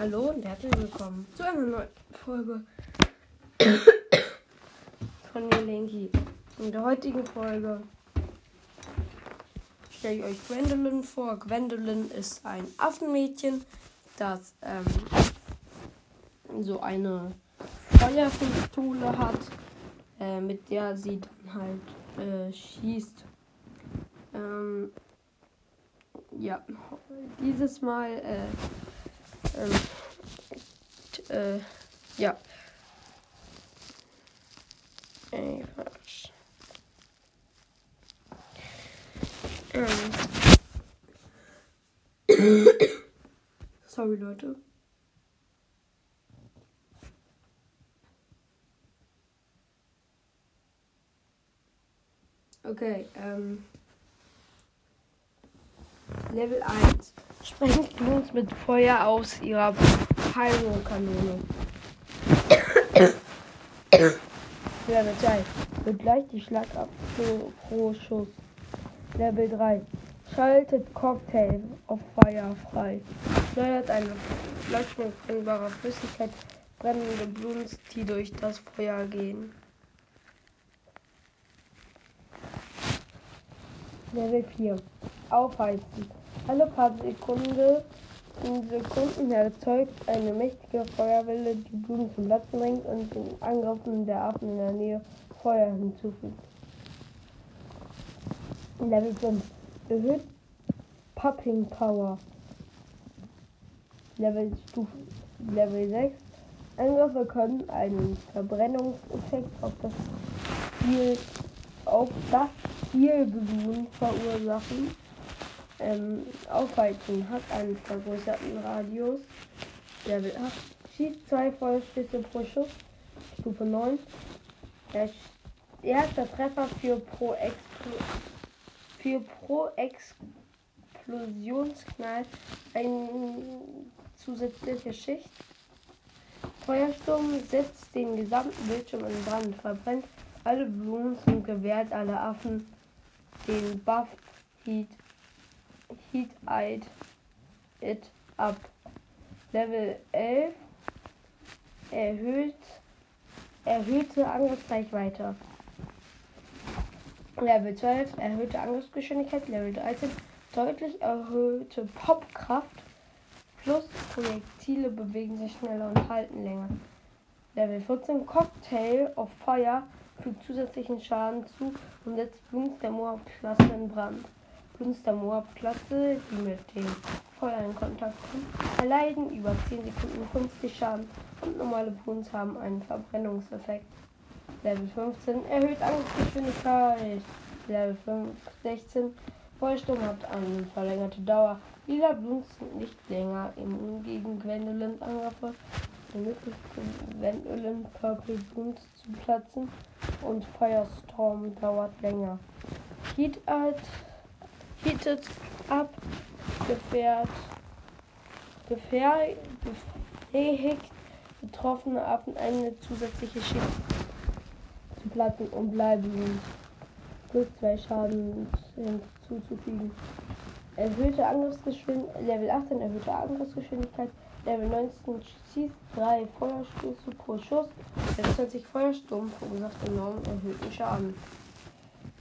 Hallo und herzlich willkommen zu einer neuen Folge von mir, Linky. In der heutigen Folge stelle ich euch Gwendolyn vor. Gwendolyn ist ein Affenmädchen, das ähm, so eine Feuerpistole hat, äh, mit der sie dann halt äh, schießt. Ähm, ja, dieses Mal äh, ähm, äh, ja. Ey, was? Ähm. Sorry, Leute. Okay, ähm. Level 1. Sprengt Bloons mit Feuer aus ihrer Pyro-Kanone. Level 2. Wird gleich die Schlagab pro, Schuss. Level 3. Schaltet Cocktail auf Feuer frei. Steuert eine fleischmitbrennbare Flüssigkeit brennende Bloons, die durch das Feuer gehen. Level 4. Aufheizen. Alle paar Sekunden, Sekunden erzeugt eine mächtige Feuerwelle, die Blumen zum Platzen bringt und den Angriffen der Affen in der Nähe Feuer hinzufügt. Level 5. Erhöht Popping Power. Level Stufe Level 6. Angriffe können einen Verbrennungseffekt auf das Ziel auf das Zielblumen verursachen. Ähm, Aufheizung hat einen vergrößerten Radius. Level 8. Schießt zwei Feuerschüsse pro Schuss. Stufe 9. Der erste Treffer für pro, Explo für pro Explosionsknall eine zusätzliche Schicht. Feuersturm setzt den gesamten Bildschirm in Brand, verbrennt alle Blumen und gewährt alle Affen den Buff Heat Heat Eyed It Up. Level 11 erhöht erhöhte Angriffsreichweite. Level 12 erhöhte Angriffsgeschwindigkeit. Level 13 deutlich erhöhte Popkraft. Plus Projektile bewegen sich schneller und halten länger. Level 14 Cocktail of Fire fügt zusätzlichen Schaden zu und setzt Blunts der Moab-Klasse in Brand. Blunts der Moab-Klasse, die mit dem Feuer in Kontakt kommen, erleiden über 10 Sekunden 50 Schaden und normale Blunts haben einen Verbrennungseffekt. Level 15 erhöht Angriffsgeschwindigkeit. Level 5, 16 Feuersturm hat eine verlängerte Dauer. Lila Blunts sind nicht länger immun gegen Gwendolyn Angriffe. Ermöglicht Gwendolyn Purple Blunts zu platzen und Firestorm dauert länger. Heat Alt heatet ab, gefährt, gefähr, befähigt betroffene Affen eine zusätzliche Schicht zu platzen und bleiben plus zwei Schaden hinzuzufügen. Erhöhte Angriffsgeschwindigkeit, Level 18 erhöhte Angriffsgeschwindigkeit, Level 19 schießt 3 Feuerstöße pro Schuss, Level 20 Feuersturm verursacht enorm erhöhten Schaden.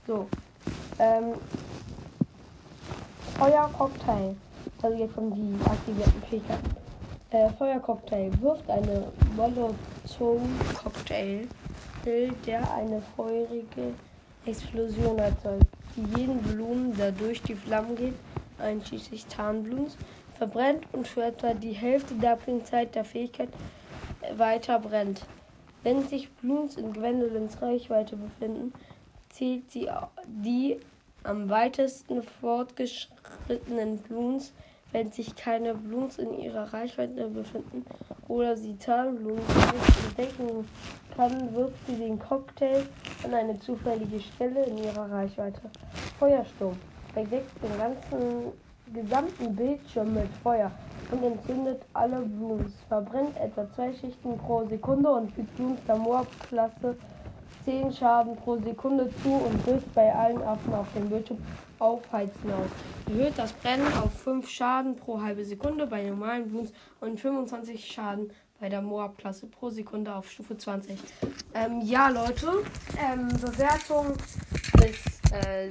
So, ähm, Feuercocktail, also jetzt kommen die aktivierten Fähigkeiten. Äh, Feuercocktail wirft eine Molotov-Cocktail, der eine feurige Explosion erzeugt, die jeden Blumen, der durch die Flammen geht, einschließlich Tarnblums, verbrennt und für etwa die Hälfte der Abklingzeit der Fähigkeit weiter brennt. Wenn sich Bloons in Gwendolyns Reichweite befinden, zählt sie die am weitesten fortgeschrittenen Bloons, wenn sich keine Bloons in ihrer Reichweite befinden oder sie Tarnblumen nicht entdecken kann, wirft sie den Cocktail an eine zufällige Stelle in ihrer Reichweite. Feuersturm verdeckt den ganzen gesamten Bildschirm mit Feuer und entzündet alle Blooms, verbrennt etwa zwei Schichten pro Sekunde und fügt Blooms der Moab-Klasse 10 Schaden pro Sekunde zu und löst bei allen Affen auf dem Bildschirm Aufheizen aus. Erhöht das Brennen auf 5 Schaden pro halbe Sekunde bei normalen Bloons und 25 Schaden bei der Moab-Klasse pro Sekunde auf Stufe 20. Ähm, ja, Leute, ähm, Bewertung ist äh,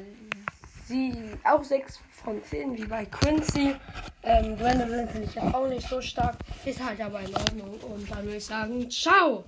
sie auch 6 von 10 wie bei Quincy. Ähm, Gwendolyn finde ich ja auch nicht so stark, ist halt aber in Ordnung und dann würde ich sagen, ciao!